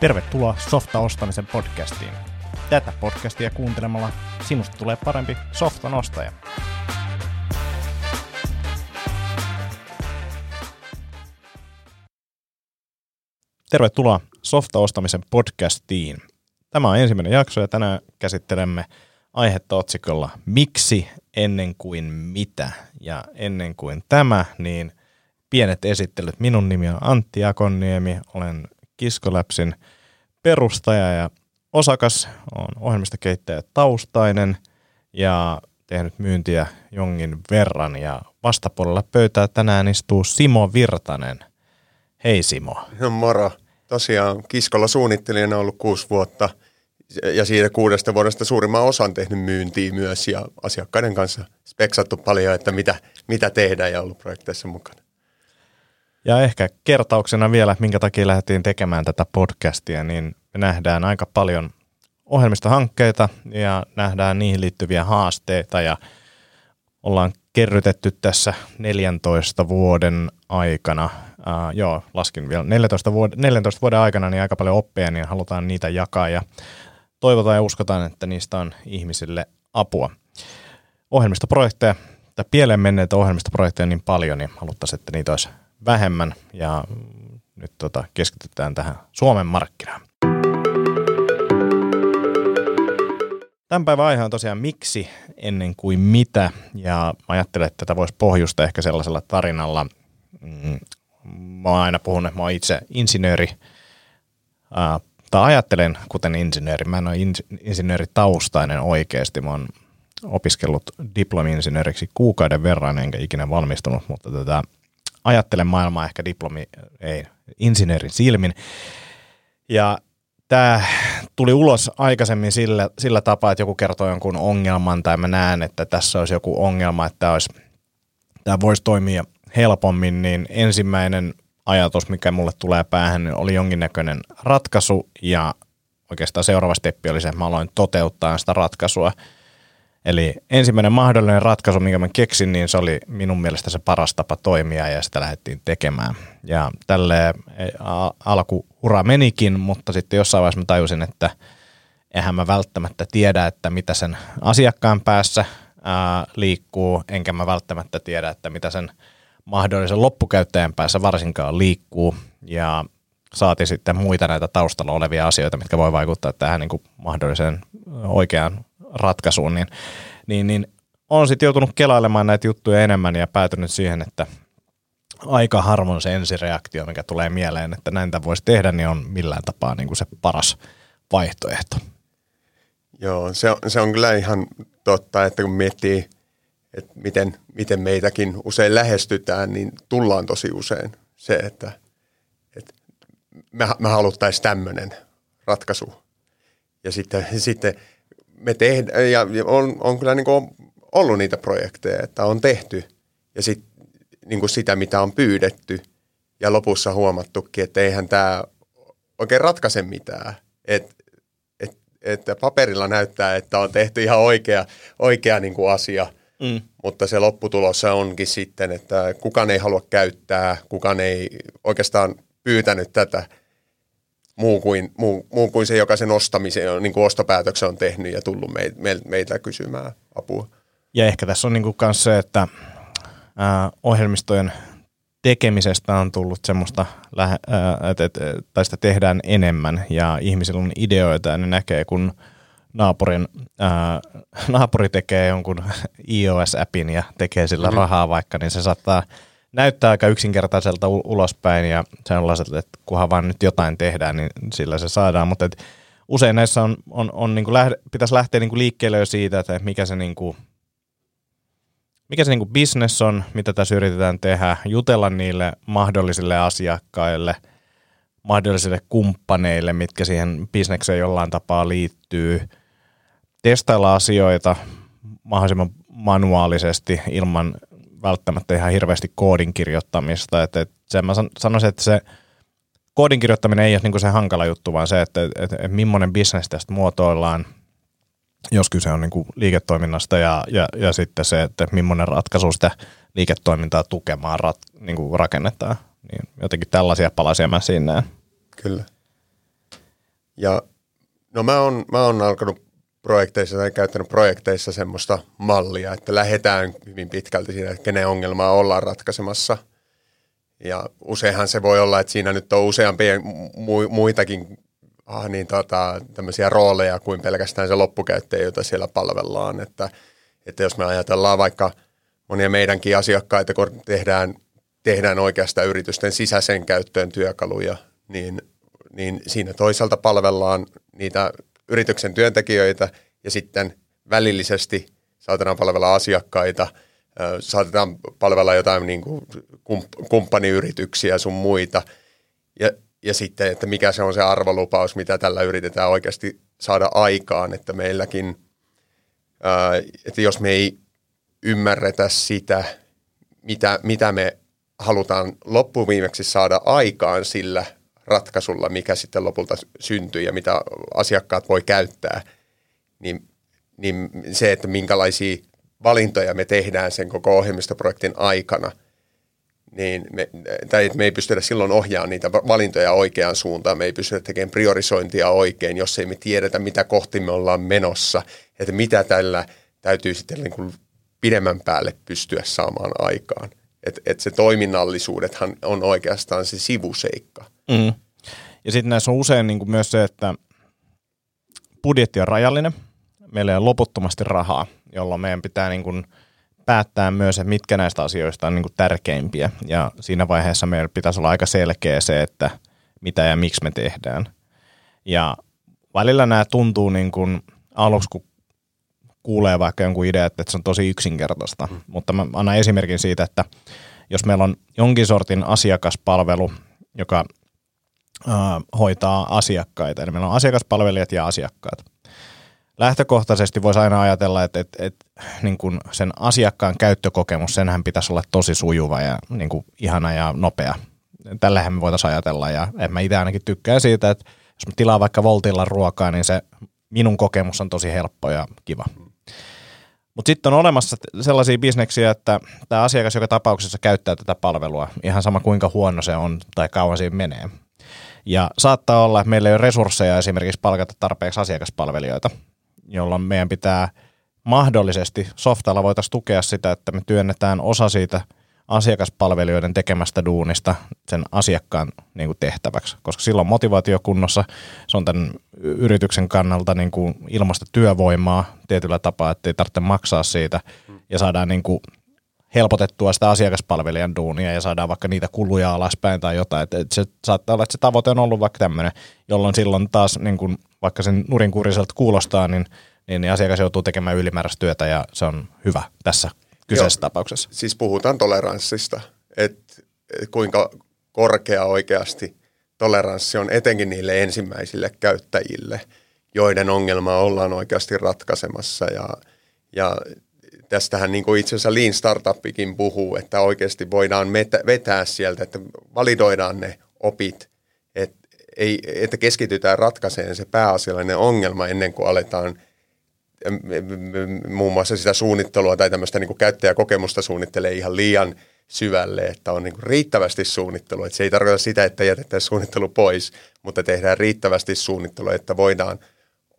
Tervetuloa Softa ostamisen podcastiin. Tätä podcastia kuuntelemalla sinusta tulee parempi softan ostaja. Tervetuloa Softa ostamisen podcastiin. Tämä on ensimmäinen jakso ja tänään käsittelemme aihetta otsikolla Miksi ennen kuin mitä? Ja ennen kuin tämä, niin pienet esittelyt. Minun nimi on Antti Akonniemi, olen Kiskoläpsin perustaja ja osakas, on ohjelmistokehittäjä taustainen ja tehnyt myyntiä jonkin verran ja vastapuolella pöytää tänään istuu Simo Virtanen. Hei Simo. No moro. Tosiaan Kiskolla suunnittelijana ollut kuusi vuotta ja siitä kuudesta vuodesta suurimman osan tehnyt myyntiä myös ja asiakkaiden kanssa speksattu paljon, että mitä, mitä tehdään ja ollut projekteissa mukana. Ja ehkä kertauksena vielä, minkä takia lähdettiin tekemään tätä podcastia, niin me nähdään aika paljon ohjelmistohankkeita ja nähdään niihin liittyviä haasteita ja ollaan kerrytetty tässä 14 vuoden aikana, uh, joo laskin vielä 14 vuoden, 14 vuoden aikana niin aika paljon oppeja, niin halutaan niitä jakaa ja toivotaan ja uskotaan, että niistä on ihmisille apua. Ohjelmistoprojekteja tai pieleen menneitä ohjelmistoprojekteja niin paljon, niin haluttaisiin, että niitä olisi vähemmän ja nyt tota, keskitytään tähän Suomen markkinaan. Tämän päivän aihe on tosiaan miksi ennen kuin mitä, ja mä ajattelen, että tätä voisi pohjusta ehkä sellaisella tarinalla. Mm, mä oon aina puhunut, että mä oon itse insinööri, tai ajattelen kuten insinööri. Mä en ole insinööritaustainen oikeasti, mä oon opiskellut diplomi-insinööriksi kuukauden verran, enkä ikinä valmistunut, mutta tätä ajattelen maailmaa ehkä diplomi, ei, insinöörin silmin. Ja tämä tuli ulos aikaisemmin sillä, sillä tapaa, että joku kertoo jonkun ongelman tai mä näen, että tässä olisi joku ongelma, että tämä, olisi, tämä voisi toimia helpommin, niin ensimmäinen ajatus, mikä mulle tulee päähän, niin oli jonkinnäköinen ratkaisu ja oikeastaan seuraava steppi oli se, että mä aloin toteuttaa sitä ratkaisua – Eli ensimmäinen mahdollinen ratkaisu, minkä mä keksin, niin se oli minun mielestä se paras tapa toimia ja sitä lähdettiin tekemään. Ja tälle alku ura menikin, mutta sitten jossain vaiheessa mä tajusin, että eihän mä välttämättä tiedä, että mitä sen asiakkaan päässä ää, liikkuu, enkä mä välttämättä tiedä, että mitä sen mahdollisen loppukäyttäjän päässä varsinkaan liikkuu. Ja saati sitten muita näitä taustalla olevia asioita, mitkä voi vaikuttaa tähän niin kuin mahdolliseen oikeaan ratkaisuun, niin, niin, niin on sitten joutunut kelailemaan näitä juttuja enemmän ja päätynyt siihen, että aika harvoin se ensireaktio, mikä tulee mieleen, että näin tämä voisi tehdä, niin on millään tapaa niin kuin se paras vaihtoehto. Joo, se on, se on kyllä ihan totta, että kun miettii, että miten, miten meitäkin usein lähestytään, niin tullaan tosi usein se, että, että me, me haluttaisiin tämmöinen ratkaisu. Ja sitten, sitten me tehdään, ja on, on kyllä niin kuin ollut niitä projekteja, että on tehty ja sit, niin kuin sitä, mitä on pyydetty ja lopussa huomattukin, että eihän tämä oikein ratkaise mitään. Et, et, että paperilla näyttää, että on tehty ihan oikea, oikea niin kuin asia, mm. mutta se lopputulos onkin sitten, että kukaan ei halua käyttää, kukaan ei oikeastaan pyytänyt tätä – muu kuin, muu, muu kuin se, joka sen ostamisen, niin kuin ostopäätöksen on tehnyt ja tullut meitä, meitä kysymään apua. Ja ehkä tässä on niin kuin myös se, että ää, ohjelmistojen tekemisestä on tullut semmoista, että, että, tai sitä tehdään enemmän ja ihmisillä on ideoita ja ne näkee, kun naapurin, ää, naapuri tekee jonkun iOS-appin ja tekee sillä mm-hmm. rahaa vaikka, niin se saattaa – näyttää aika yksinkertaiselta ulospäin ja sellaiset, että kunhan vaan nyt jotain tehdään, niin sillä se saadaan. Mutta usein näissä on, on, on niin kuin lähde, pitäisi lähteä niin kuin liikkeelle jo siitä, että mikä se, niin kuin, mikä se niin kuin business on, mitä tässä yritetään tehdä, jutella niille mahdollisille asiakkaille, mahdollisille kumppaneille, mitkä siihen bisnekseen jollain tapaa liittyy, testailla asioita mahdollisimman manuaalisesti ilman välttämättä ihan hirveästi koodin kirjoittamista. Että, että sen mä sanoisin, että se koodin kirjoittaminen ei ole niin se hankala juttu, vaan se, että, että, että, että millainen bisnes tästä muotoillaan, jos kyse on niin kuin liiketoiminnasta ja, ja, ja sitten se, että millainen ratkaisu sitä liiketoimintaa tukemaan rat, niin kuin rakennetaan. Niin jotenkin tällaisia palasia mä siinä näen. Kyllä. ja no mä oon, mä oon alkanut projekteissa tai käyttänyt projekteissa semmoista mallia, että lähdetään hyvin pitkälti siinä, että kenen ongelmaa ollaan ratkaisemassa. Ja useinhan se voi olla, että siinä nyt on useampia muitakin ah, niin tota, tämmöisiä rooleja kuin pelkästään se loppukäyttäjä, jota siellä palvellaan. Että, että jos me ajatellaan vaikka monia meidänkin asiakkaita, kun tehdään, tehdään oikeastaan yritysten sisäisen käyttöön työkaluja, niin, niin siinä toisaalta palvellaan niitä yrityksen työntekijöitä ja sitten välillisesti saatetaan palvella asiakkaita, saatetaan palvella jotain niin kuin kumppaniyrityksiä sun muita. Ja, ja sitten, että mikä se on se arvolupaus, mitä tällä yritetään oikeasti saada aikaan, että meilläkin, että jos me ei ymmärretä sitä, mitä, mitä me halutaan loppuviimeksi saada aikaan sillä ratkaisulla, mikä sitten lopulta syntyy ja mitä asiakkaat voi käyttää, niin, niin se, että minkälaisia valintoja me tehdään sen koko ohjelmistoprojektin aikana, niin me, tai että me ei pystytä silloin ohjaamaan niitä valintoja oikeaan suuntaan, me ei pystytä tekemään priorisointia oikein, jos ei me tiedetä, mitä kohti me ollaan menossa, että mitä tällä täytyy sitten niin kuin pidemmän päälle pystyä saamaan aikaan. Että et se toiminnallisuudethan on oikeastaan se sivuseikka. Mm. Ja sitten näissä on usein niin kuin myös se, että budjetti on rajallinen, meillä ei ole loputtomasti rahaa, jolloin meidän pitää niin kuin päättää myös, että mitkä näistä asioista on niin kuin tärkeimpiä. Ja siinä vaiheessa meillä pitäisi olla aika selkeä se, että mitä ja miksi me tehdään. Ja välillä nämä tuntuu niin kuin aluksi, kun kuulee vaikka jonkun idea, että se on tosi yksinkertaista. Mm. Mutta mä annan esimerkin siitä, että jos meillä on jonkin sortin asiakaspalvelu, joka äh, hoitaa asiakkaita, eli meillä on asiakaspalvelijat ja asiakkaat. Lähtökohtaisesti voisi aina ajatella, että, että, että niin kuin sen asiakkaan käyttökokemus, senhän pitäisi olla tosi sujuva ja niin kuin ihana ja nopea. Tällähän me voitaisiin ajatella ja mä itse ainakin tykkään siitä, että jos mä tilaan vaikka Voltilla ruokaa, niin se minun kokemus on tosi helppo ja kiva. Mutta sitten on olemassa sellaisia bisneksiä, että tämä asiakas joka tapauksessa käyttää tätä palvelua, ihan sama kuinka huono se on tai kauan siinä menee. Ja saattaa olla, että meillä ei ole resursseja esimerkiksi palkata tarpeeksi asiakaspalvelijoita, jolloin meidän pitää mahdollisesti softalla voitaisiin tukea sitä, että me työnnetään osa siitä – asiakaspalvelijoiden tekemästä duunista sen asiakkaan niin kuin tehtäväksi, koska silloin motivaatio kunnossa, se on tämän yrityksen kannalta niin kuin ilmasta työvoimaa tietyllä tapaa, että ei tarvitse maksaa siitä ja saadaan niin kuin helpotettua sitä asiakaspalvelijan duunia ja saadaan vaikka niitä kuluja alaspäin tai jotain. Että se saattaa olla, että se tavoite on ollut vaikka tämmöinen, jolloin silloin taas, niin kuin, vaikka sen nurinkuriselta kuulostaa, niin, niin, niin asiakas joutuu tekemään ylimääräistä työtä ja se on hyvä tässä kyseisessä Joo, tapauksessa. Siis puhutaan toleranssista, että kuinka korkea oikeasti toleranssi on etenkin niille ensimmäisille käyttäjille, joiden ongelmaa ollaan oikeasti ratkaisemassa. Ja, ja tästähän niin kuin itse asiassa Lean Startupikin puhuu, että oikeasti voidaan vetää sieltä, että validoidaan ne opit, että, ei, että keskitytään ratkaiseen se pääasiallinen ongelma ennen kuin aletaan muun muassa sitä suunnittelua tai tämmöistä niin käyttäjäkokemusta suunnittelee ihan liian syvälle, että on niin kuin riittävästi suunnittelua. Että se ei tarkoita sitä, että jätetään suunnittelu pois, mutta tehdään riittävästi suunnittelua, että voidaan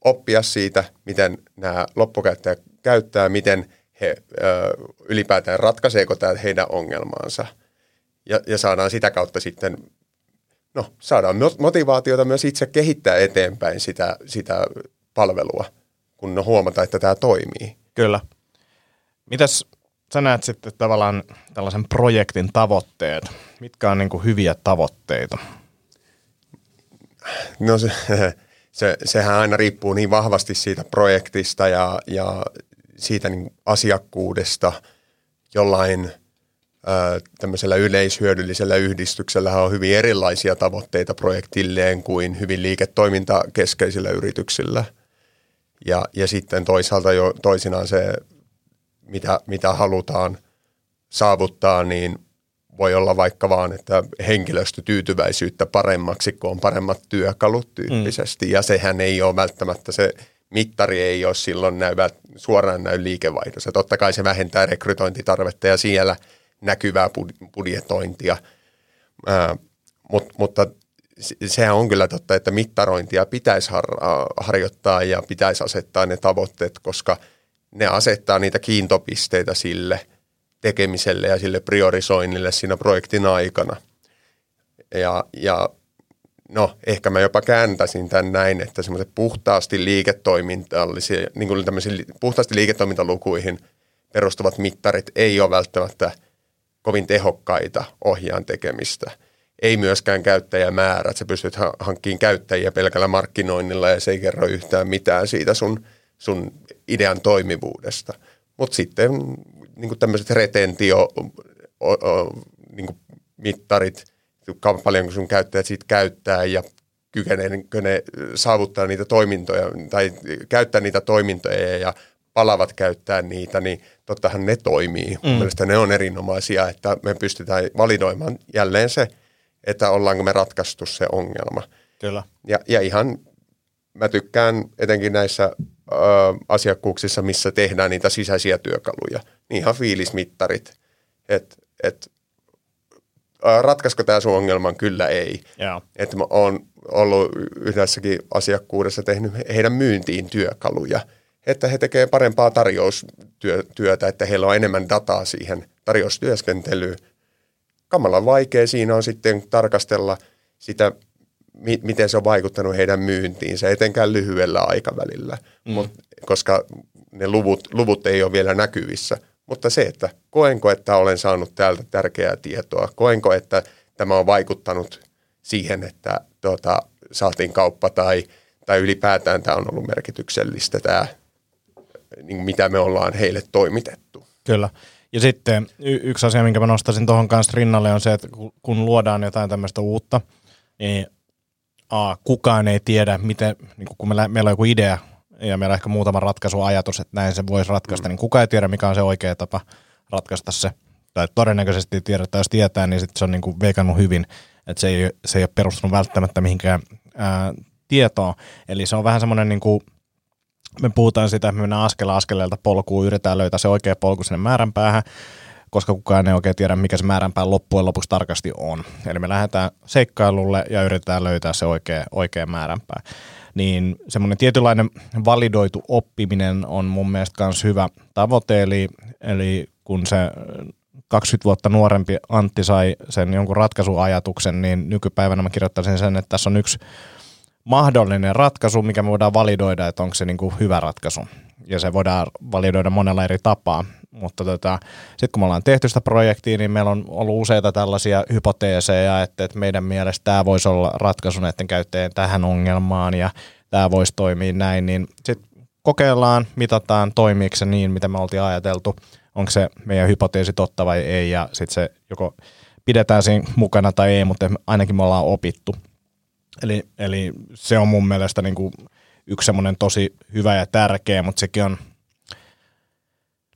oppia siitä, miten nämä loppukäyttäjät käyttää, miten he ö, ylipäätään ratkaiseeko tämä heidän ongelmaansa. Ja, ja saadaan sitä kautta sitten, no saadaan motivaatiota myös itse kehittää eteenpäin sitä, sitä palvelua – kun huomata, että tämä toimii. Kyllä. Mitäs sä näet sitten tavallaan tällaisen projektin tavoitteet? Mitkä on niin kuin hyviä tavoitteita? No se, se, sehän aina riippuu niin vahvasti siitä projektista ja, ja siitä niin asiakkuudesta. Jollain ää, tämmöisellä yleishyödyllisellä yhdistyksellä on hyvin erilaisia tavoitteita projektilleen kuin hyvin liiketoimintakeskeisillä yrityksillä – ja, ja sitten toisaalta jo toisinaan se, mitä, mitä halutaan saavuttaa, niin voi olla vaikka vaan, että henkilöstötyytyväisyyttä paremmaksi, kun on paremmat työkalut tyyppisesti. Mm. Ja sehän ei ole välttämättä se mittari ei ole silloin näy, suoraan näy liikevaihdossa. Totta kai se vähentää rekrytointitarvetta ja siellä näkyvää budjetointia. Ää, mut, mutta sehän on kyllä totta, että mittarointia pitäisi har- harjoittaa ja pitäisi asettaa ne tavoitteet, koska ne asettaa niitä kiintopisteitä sille tekemiselle ja sille priorisoinnille siinä projektin aikana. Ja, ja no ehkä mä jopa kääntäisin tämän näin, että semmoiset puhtaasti liiketoimintallisia, niin kuin puhtaasti liiketoimintalukuihin perustuvat mittarit ei ole välttämättä kovin tehokkaita ohjaan tekemistä. Ei myöskään käyttäjämäärät. Sä pystyt hankkimaan käyttäjiä pelkällä markkinoinnilla ja se ei kerro yhtään mitään siitä sun, sun idean toimivuudesta. Mutta sitten niin tämmöiset retentio o, o, niin mittarit, paljonko sun käyttäjät siitä käyttää ja kykeneekö ne saavuttaa niitä toimintoja tai käyttää niitä toimintoja ja palavat käyttää niitä, niin tottahan ne toimii. Mm. Mielestäni ne on erinomaisia, että me pystytään validoimaan jälleen se, että ollaanko me ratkaistu se ongelma. Kyllä. Ja, ja ihan mä tykkään etenkin näissä ö, asiakkuuksissa, missä tehdään niitä sisäisiä työkaluja, niin ihan fiilismittarit, että et, ratkaisko tämä sun ongelman? Kyllä ei. Yeah. Että mä oon ollut yhdessäkin asiakkuudessa tehnyt heidän myyntiin työkaluja – että he tekevät parempaa tarjoustyötä, että heillä on enemmän dataa siihen tarjoustyöskentelyyn. Kamalan vaikea siinä on sitten tarkastella sitä, miten se on vaikuttanut heidän myyntiinsä, etenkään lyhyellä aikavälillä, mm. Mut, koska ne luvut, luvut ei ole vielä näkyvissä. Mutta se, että koenko, että olen saanut täältä tärkeää tietoa, koenko, että tämä on vaikuttanut siihen, että tuota, saatiin kauppa tai, tai ylipäätään tämä on ollut merkityksellistä tämä niin mitä me ollaan heille toimitettu. Kyllä. Ja sitten y- yksi asia, minkä mä nostaisin tuohon kanssa rinnalle on se, että kun luodaan jotain tämmöistä uutta, niin a, kukaan ei tiedä, miten, niin kun meillä, meillä on joku idea ja meillä on ehkä muutama ratkaisuajatus, että näin se voisi ratkaista, mm. niin kukaan ei tiedä, mikä on se oikea tapa ratkaista se. Tai todennäköisesti tiedä, että jos tietää, niin sit se on niin kuin veikannut hyvin, että se ei, se ei ole perustunut välttämättä mihinkään ää, tietoon. Eli se on vähän semmoinen niin kuin, me puhutaan sitä, että me mennään askel askeleelta polkuun, yritetään löytää se oikea polku sinne määränpäähän, koska kukaan ei oikein tiedä, mikä se määränpää loppujen lopuksi tarkasti on. Eli me lähdetään seikkailulle ja yritetään löytää se oikea, oikea määränpää. Niin semmoinen tietynlainen validoitu oppiminen on mun mielestä myös hyvä tavoite, eli, eli kun se 20 vuotta nuorempi Antti sai sen jonkun ratkaisuajatuksen, niin nykypäivänä mä kirjoittaisin sen, että tässä on yksi mahdollinen ratkaisu, mikä me voidaan validoida, että onko se niin kuin hyvä ratkaisu. Ja se voidaan validoida monella eri tapaa. Mutta tota, sitten kun me ollaan tehty sitä projektia, niin meillä on ollut useita tällaisia hypoteeseja, että, että meidän mielestä tämä voisi olla ratkaisu näiden käyttäjien tähän ongelmaan ja tämä voisi toimia näin, niin sitten kokeillaan, mitataan, toimiiko se niin, mitä me oltiin ajateltu, onko se meidän hypoteesi totta vai ei, ja sitten se joko pidetään siinä mukana tai ei, mutta ainakin me ollaan opittu. Eli, eli se on mun mielestä niin kuin yksi semmoinen tosi hyvä ja tärkeä, mutta sekin on,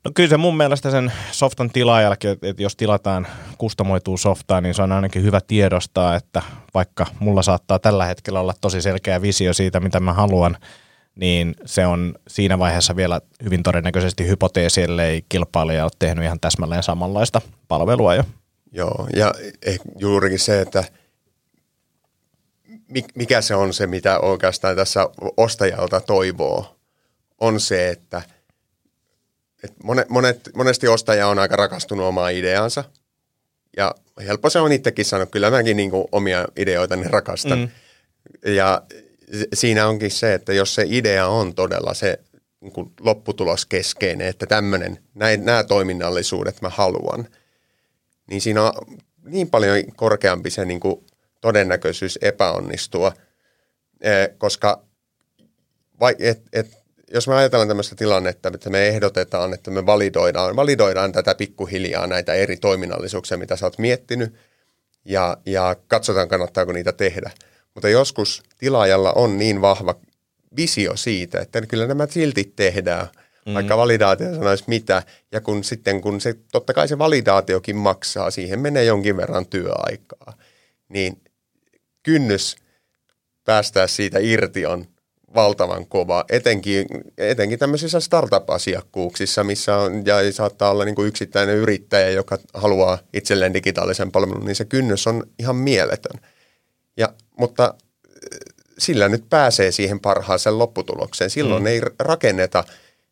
no kyllä se mun mielestä sen softan tilaajallakin, että jos tilataan kustomoituu softaa, niin se on ainakin hyvä tiedostaa, että vaikka mulla saattaa tällä hetkellä olla tosi selkeä visio siitä, mitä mä haluan, niin se on siinä vaiheessa vielä hyvin todennäköisesti hypoteesi, ellei kilpailija ole tehnyt ihan täsmälleen samanlaista palvelua jo. Joo, ja juurikin se, että – mikä se on se, mitä oikeastaan tässä ostajalta toivoo, on se, että, että monet, monet, monesti ostaja on aika rakastunut omaan ideansa. Ja helppo se on itsekin sanoa, kyllä mäkin niin omia ideoitani rakastan. Mm. Ja siinä onkin se, että jos se idea on todella se niin kuin lopputulos keskeinen, että tämmöinen, näin, nämä toiminnallisuudet mä haluan, niin siinä on niin paljon korkeampi se niin kuin todennäköisyys epäonnistua, eh, koska vai, et, et, jos me ajatellaan tämmöistä tilannetta, että me ehdotetaan, että me validoidaan, validoidaan tätä pikkuhiljaa näitä eri toiminnallisuuksia, mitä sä oot miettinyt, ja, ja katsotaan, kannattaako niitä tehdä. Mutta joskus tilaajalla on niin vahva visio siitä, että kyllä nämä silti tehdään, mm. vaikka validaatio sanoisi mitä, ja kun sitten kun se, totta kai se validaatiokin maksaa, siihen menee jonkin verran työaikaa, niin kynnys päästää siitä irti on valtavan kova, etenkin, etenkin tämmöisissä startup-asiakkuuksissa, missä on, ja saattaa olla niin kuin yksittäinen yrittäjä, joka haluaa itselleen digitaalisen palvelun, niin se kynnys on ihan mieletön. Ja, mutta sillä nyt pääsee siihen parhaaseen lopputulokseen. Silloin mm. ei rakenneta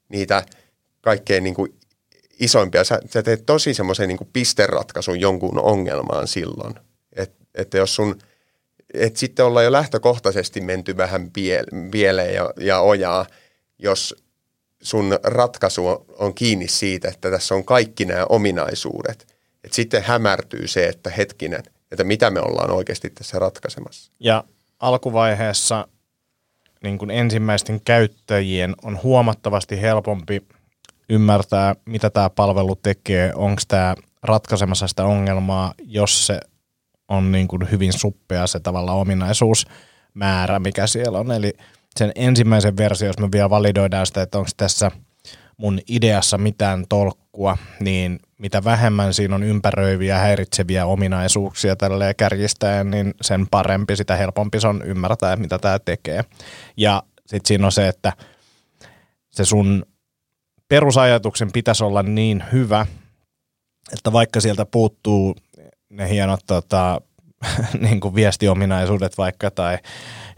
niitä kaikkein niin kuin isoimpia. Sä, sä teet tosi semmoisen niin pisteratkaisun jonkun ongelmaan silloin. Että et jos sun, et sitten ollaan jo lähtökohtaisesti menty vähän pieleen ja, ja ojaa, jos sun ratkaisu on kiinni siitä, että tässä on kaikki nämä ominaisuudet. Että sitten hämärtyy se, että hetkinen, että mitä me ollaan oikeasti tässä ratkaisemassa. Ja alkuvaiheessa niin kuin ensimmäisten käyttäjien on huomattavasti helpompi ymmärtää, mitä tämä palvelu tekee, onko tämä ratkaisemassa sitä ongelmaa, jos se on niin kuin hyvin suppea se tavalla ominaisuusmäärä, mikä siellä on. Eli sen ensimmäisen versio, jos me vielä validoidaan sitä, että onko tässä mun ideassa mitään tolkkua, niin mitä vähemmän siinä on ympäröiviä häiritseviä ominaisuuksia tälle kärjistäen, niin sen parempi, sitä helpompi se on ymmärtää, mitä tämä tekee. Ja sitten siinä on se, että se sun perusajatuksen pitäisi olla niin hyvä, että vaikka sieltä puuttuu ne hienot tota, niin kuin viestiominaisuudet vaikka tai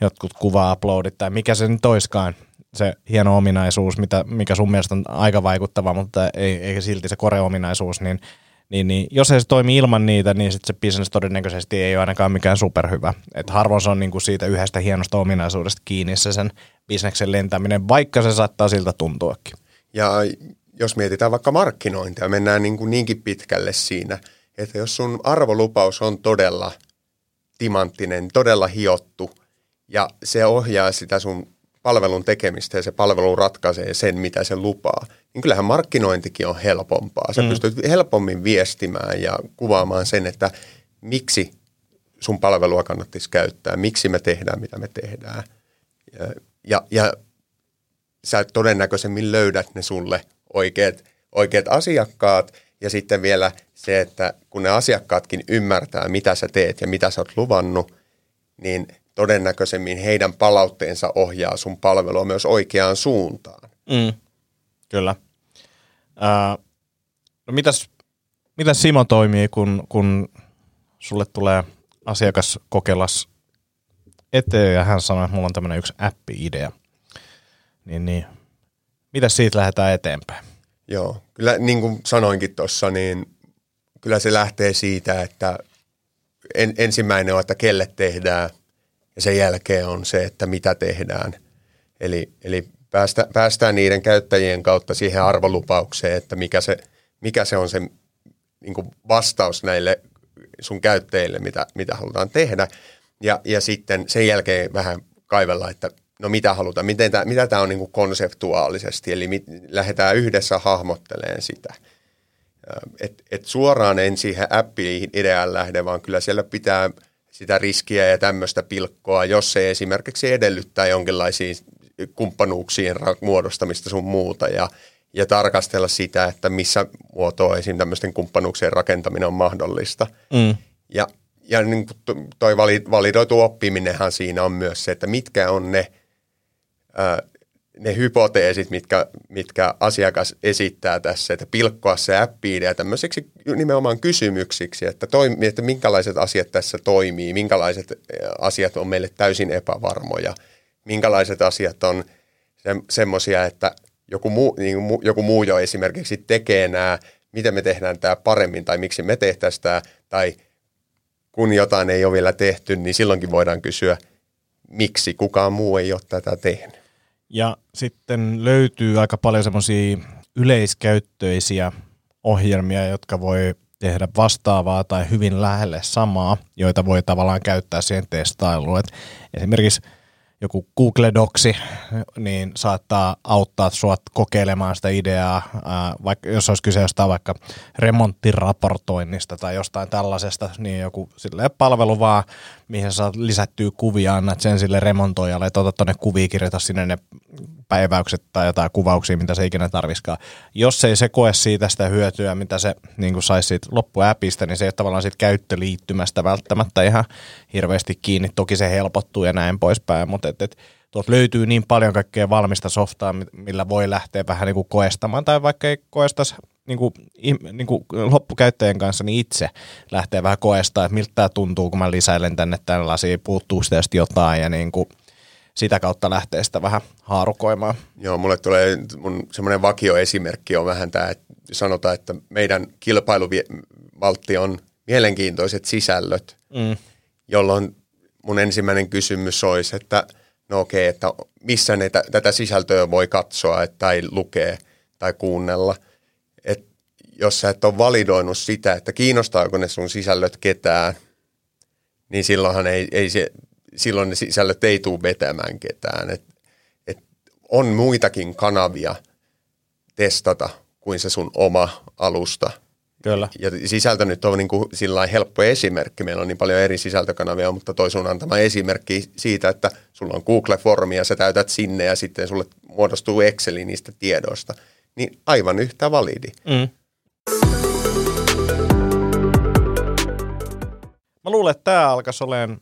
jotkut kuva-uploadit tai mikä se nyt oiskaan, se hieno ominaisuus, mitä, mikä sun mielestä on aika vaikuttava, mutta ei, ei silti se kore-ominaisuus, niin, niin, niin jos ei se toimi ilman niitä, niin sit se business todennäköisesti ei ole ainakaan mikään superhyvä. Et harvoin se on niinku siitä yhdestä hienosta ominaisuudesta kiinni se sen bisneksen lentäminen, vaikka se saattaa siltä tuntuakin. Ja jos mietitään vaikka markkinointia, mennään niin kuin niinkin pitkälle siinä, että jos sun arvolupaus on todella timanttinen, todella hiottu ja se ohjaa sitä sun palvelun tekemistä ja se palvelu ratkaisee sen, mitä se lupaa, niin kyllähän markkinointikin on helpompaa. Sä mm. pystyt helpommin viestimään ja kuvaamaan sen, että miksi sun palvelua kannattaisi käyttää, miksi me tehdään, mitä me tehdään. Ja, ja, ja sä todennäköisemmin löydät ne sulle oikeat, oikeat asiakkaat ja sitten vielä se, että kun ne asiakkaatkin ymmärtää, mitä sä teet ja mitä sä oot luvannut, niin todennäköisemmin heidän palautteensa ohjaa sun palvelua myös oikeaan suuntaan. Mm, kyllä. Uh, no mitäs, mitäs Simo toimii, kun, kun sulle tulee asiakaskokeilas eteen ja hän sanoo, että mulla on tämmöinen yksi appi-idea – niin, niin mitä siitä lähdetään eteenpäin? Joo, kyllä niin kuin sanoinkin tuossa, niin kyllä se lähtee siitä, että en, ensimmäinen on, että kelle tehdään ja sen jälkeen on se, että mitä tehdään. Eli, eli päästä, päästään niiden käyttäjien kautta siihen arvolupaukseen, että mikä se, mikä se on se niin kuin vastaus näille sun käyttäjille, mitä, mitä halutaan tehdä. Ja, ja sitten sen jälkeen vähän kaivella, että no mitä halutaan, miten tämä, mitä tämä on niin kuin konseptuaalisesti, eli mit, lähdetään yhdessä hahmotteleen sitä. Et, et suoraan en siihen appiin ideaan lähde, vaan kyllä siellä pitää sitä riskiä ja tämmöistä pilkkoa, jos se esimerkiksi edellyttää jonkinlaisia kumppanuuksien muodostamista sun muuta ja, ja tarkastella sitä, että missä muotoa esim. tämmöisten kumppanuuksien rakentaminen on mahdollista. Mm. Ja, ja niin toi validoitu oppiminenhan siinä on myös se, että mitkä on ne – ne hypoteesit, mitkä, mitkä asiakas esittää tässä, että pilkkoa se appi ja tämmöiseksi nimenomaan kysymyksiksi, että, toimi, että minkälaiset asiat tässä toimii, minkälaiset asiat on meille täysin epävarmoja, minkälaiset asiat on se, semmoisia, että joku muu, niin joku muu jo esimerkiksi tekee nämä, miten me tehdään tämä paremmin tai miksi me tehtäisiin tämä, tai kun jotain ei ole vielä tehty, niin silloinkin voidaan kysyä, miksi kukaan muu ei ole tätä tehnyt. Ja sitten löytyy aika paljon semmoisia yleiskäyttöisiä ohjelmia, jotka voi tehdä vastaavaa tai hyvin lähelle samaa, joita voi tavallaan käyttää siihen testailuun. Et esimerkiksi joku Google Docs, niin saattaa auttaa sinua kokeilemaan sitä ideaa, vaikka jos olisi kyse jostain vaikka remonttiraportoinnista tai jostain tällaisesta, niin joku palvelu vaan, mihin saat lisättyä kuvia, annat sen sille remontoijalle, että otat tuonne kuvia, kirjoita sinne ne päiväykset tai jotain kuvauksia, mitä se ikinä tarviskaa. Jos ei se koe siitä sitä hyötyä, mitä se niin saisi siitä loppuäpistä, niin se ei ole tavallaan siitä käyttöliittymästä välttämättä ihan hirveästi kiinni. Toki se helpottuu ja näin poispäin, mutta et, et, tuolta löytyy niin paljon kaikkea valmista softaa, millä voi lähteä vähän niin kuin koestamaan, tai vaikka ei koestaisi niin kuin, niin kuin loppukäyttäjän kanssa niin itse lähtee vähän koestaa, että miltä tämä tuntuu, kun mä lisäilen tänne tällaisia, puuttuu sitä jotain ja niin kuin, sitä kautta lähtee sitä vähän haarukoimaan. Joo, mulle tulee mun semmoinen vakioesimerkki on vähän tämä, että sanotaan, että meidän kilpailuvaltti on mielenkiintoiset sisällöt, mm. jolloin mun ensimmäinen kysymys olisi, että no okei, että missä ne t- tätä sisältöä voi katsoa että, tai lukea tai kuunnella. Et jos sä et ole validoinut sitä, että kiinnostaako ne sun sisällöt ketään, niin silloinhan ei, ei se, silloin ne sisällöt ei tule vetämään ketään. Et, et on muitakin kanavia testata kuin se sun oma alusta – Kyllä. Ja sisältö nyt on niin kuin sillä helppo esimerkki. Meillä on niin paljon eri sisältökanavia, mutta toi sun antama esimerkki siitä, että sulla on Google-formi ja sä täytät sinne ja sitten sulle muodostuu Exceli niistä tiedoista. Niin aivan yhtä validi. Mm. Mä luulen, että tämä alkaisi olemaan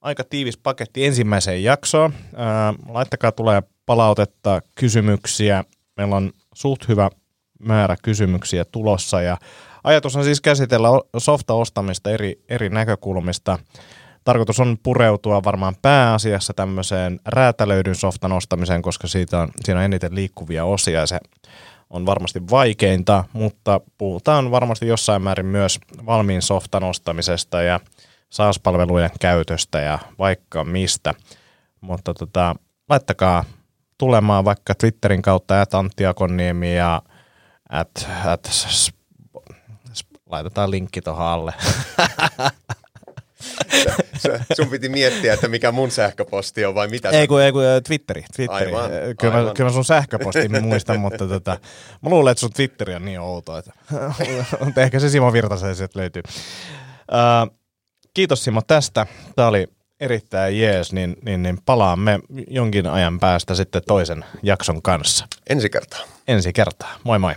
aika tiivis paketti ensimmäiseen jaksoon. Ää, laittakaa tulee palautetta, kysymyksiä. Meillä on suht hyvä määrä kysymyksiä tulossa ja ajatus on siis käsitellä softa-ostamista eri, eri näkökulmista. Tarkoitus on pureutua varmaan pääasiassa tämmöiseen räätälöidyn softan ostamiseen, koska siitä on, siinä on eniten liikkuvia osia ja se on varmasti vaikeinta, mutta puhutaan varmasti jossain määrin myös valmiin softan ostamisesta ja SaaS-palvelujen käytöstä ja vaikka mistä. Mutta tota, laittakaa tulemaan vaikka Twitterin kautta at Antti Akonniemi ja at, at, laitetaan linkki tuohon alle. sun piti miettiä, että mikä mun sähköposti on vai mitä? Ei kun, ei kun Twitteri. Twitteri. Aivan, kyllä, aivan. Mä, kyllä mä sun sähköposti muistan, mutta tota, mä luulen, että sun Twitteri on niin outo, että ehkä se Simo Virtasen sieltä löytyy. Uh, kiitos Simo tästä. Tämä oli erittäin jees, niin, niin, niin palaamme jonkin ajan päästä sitten toisen jakson kanssa. Ensi kertaa. Ensi kertaa. Moi moi.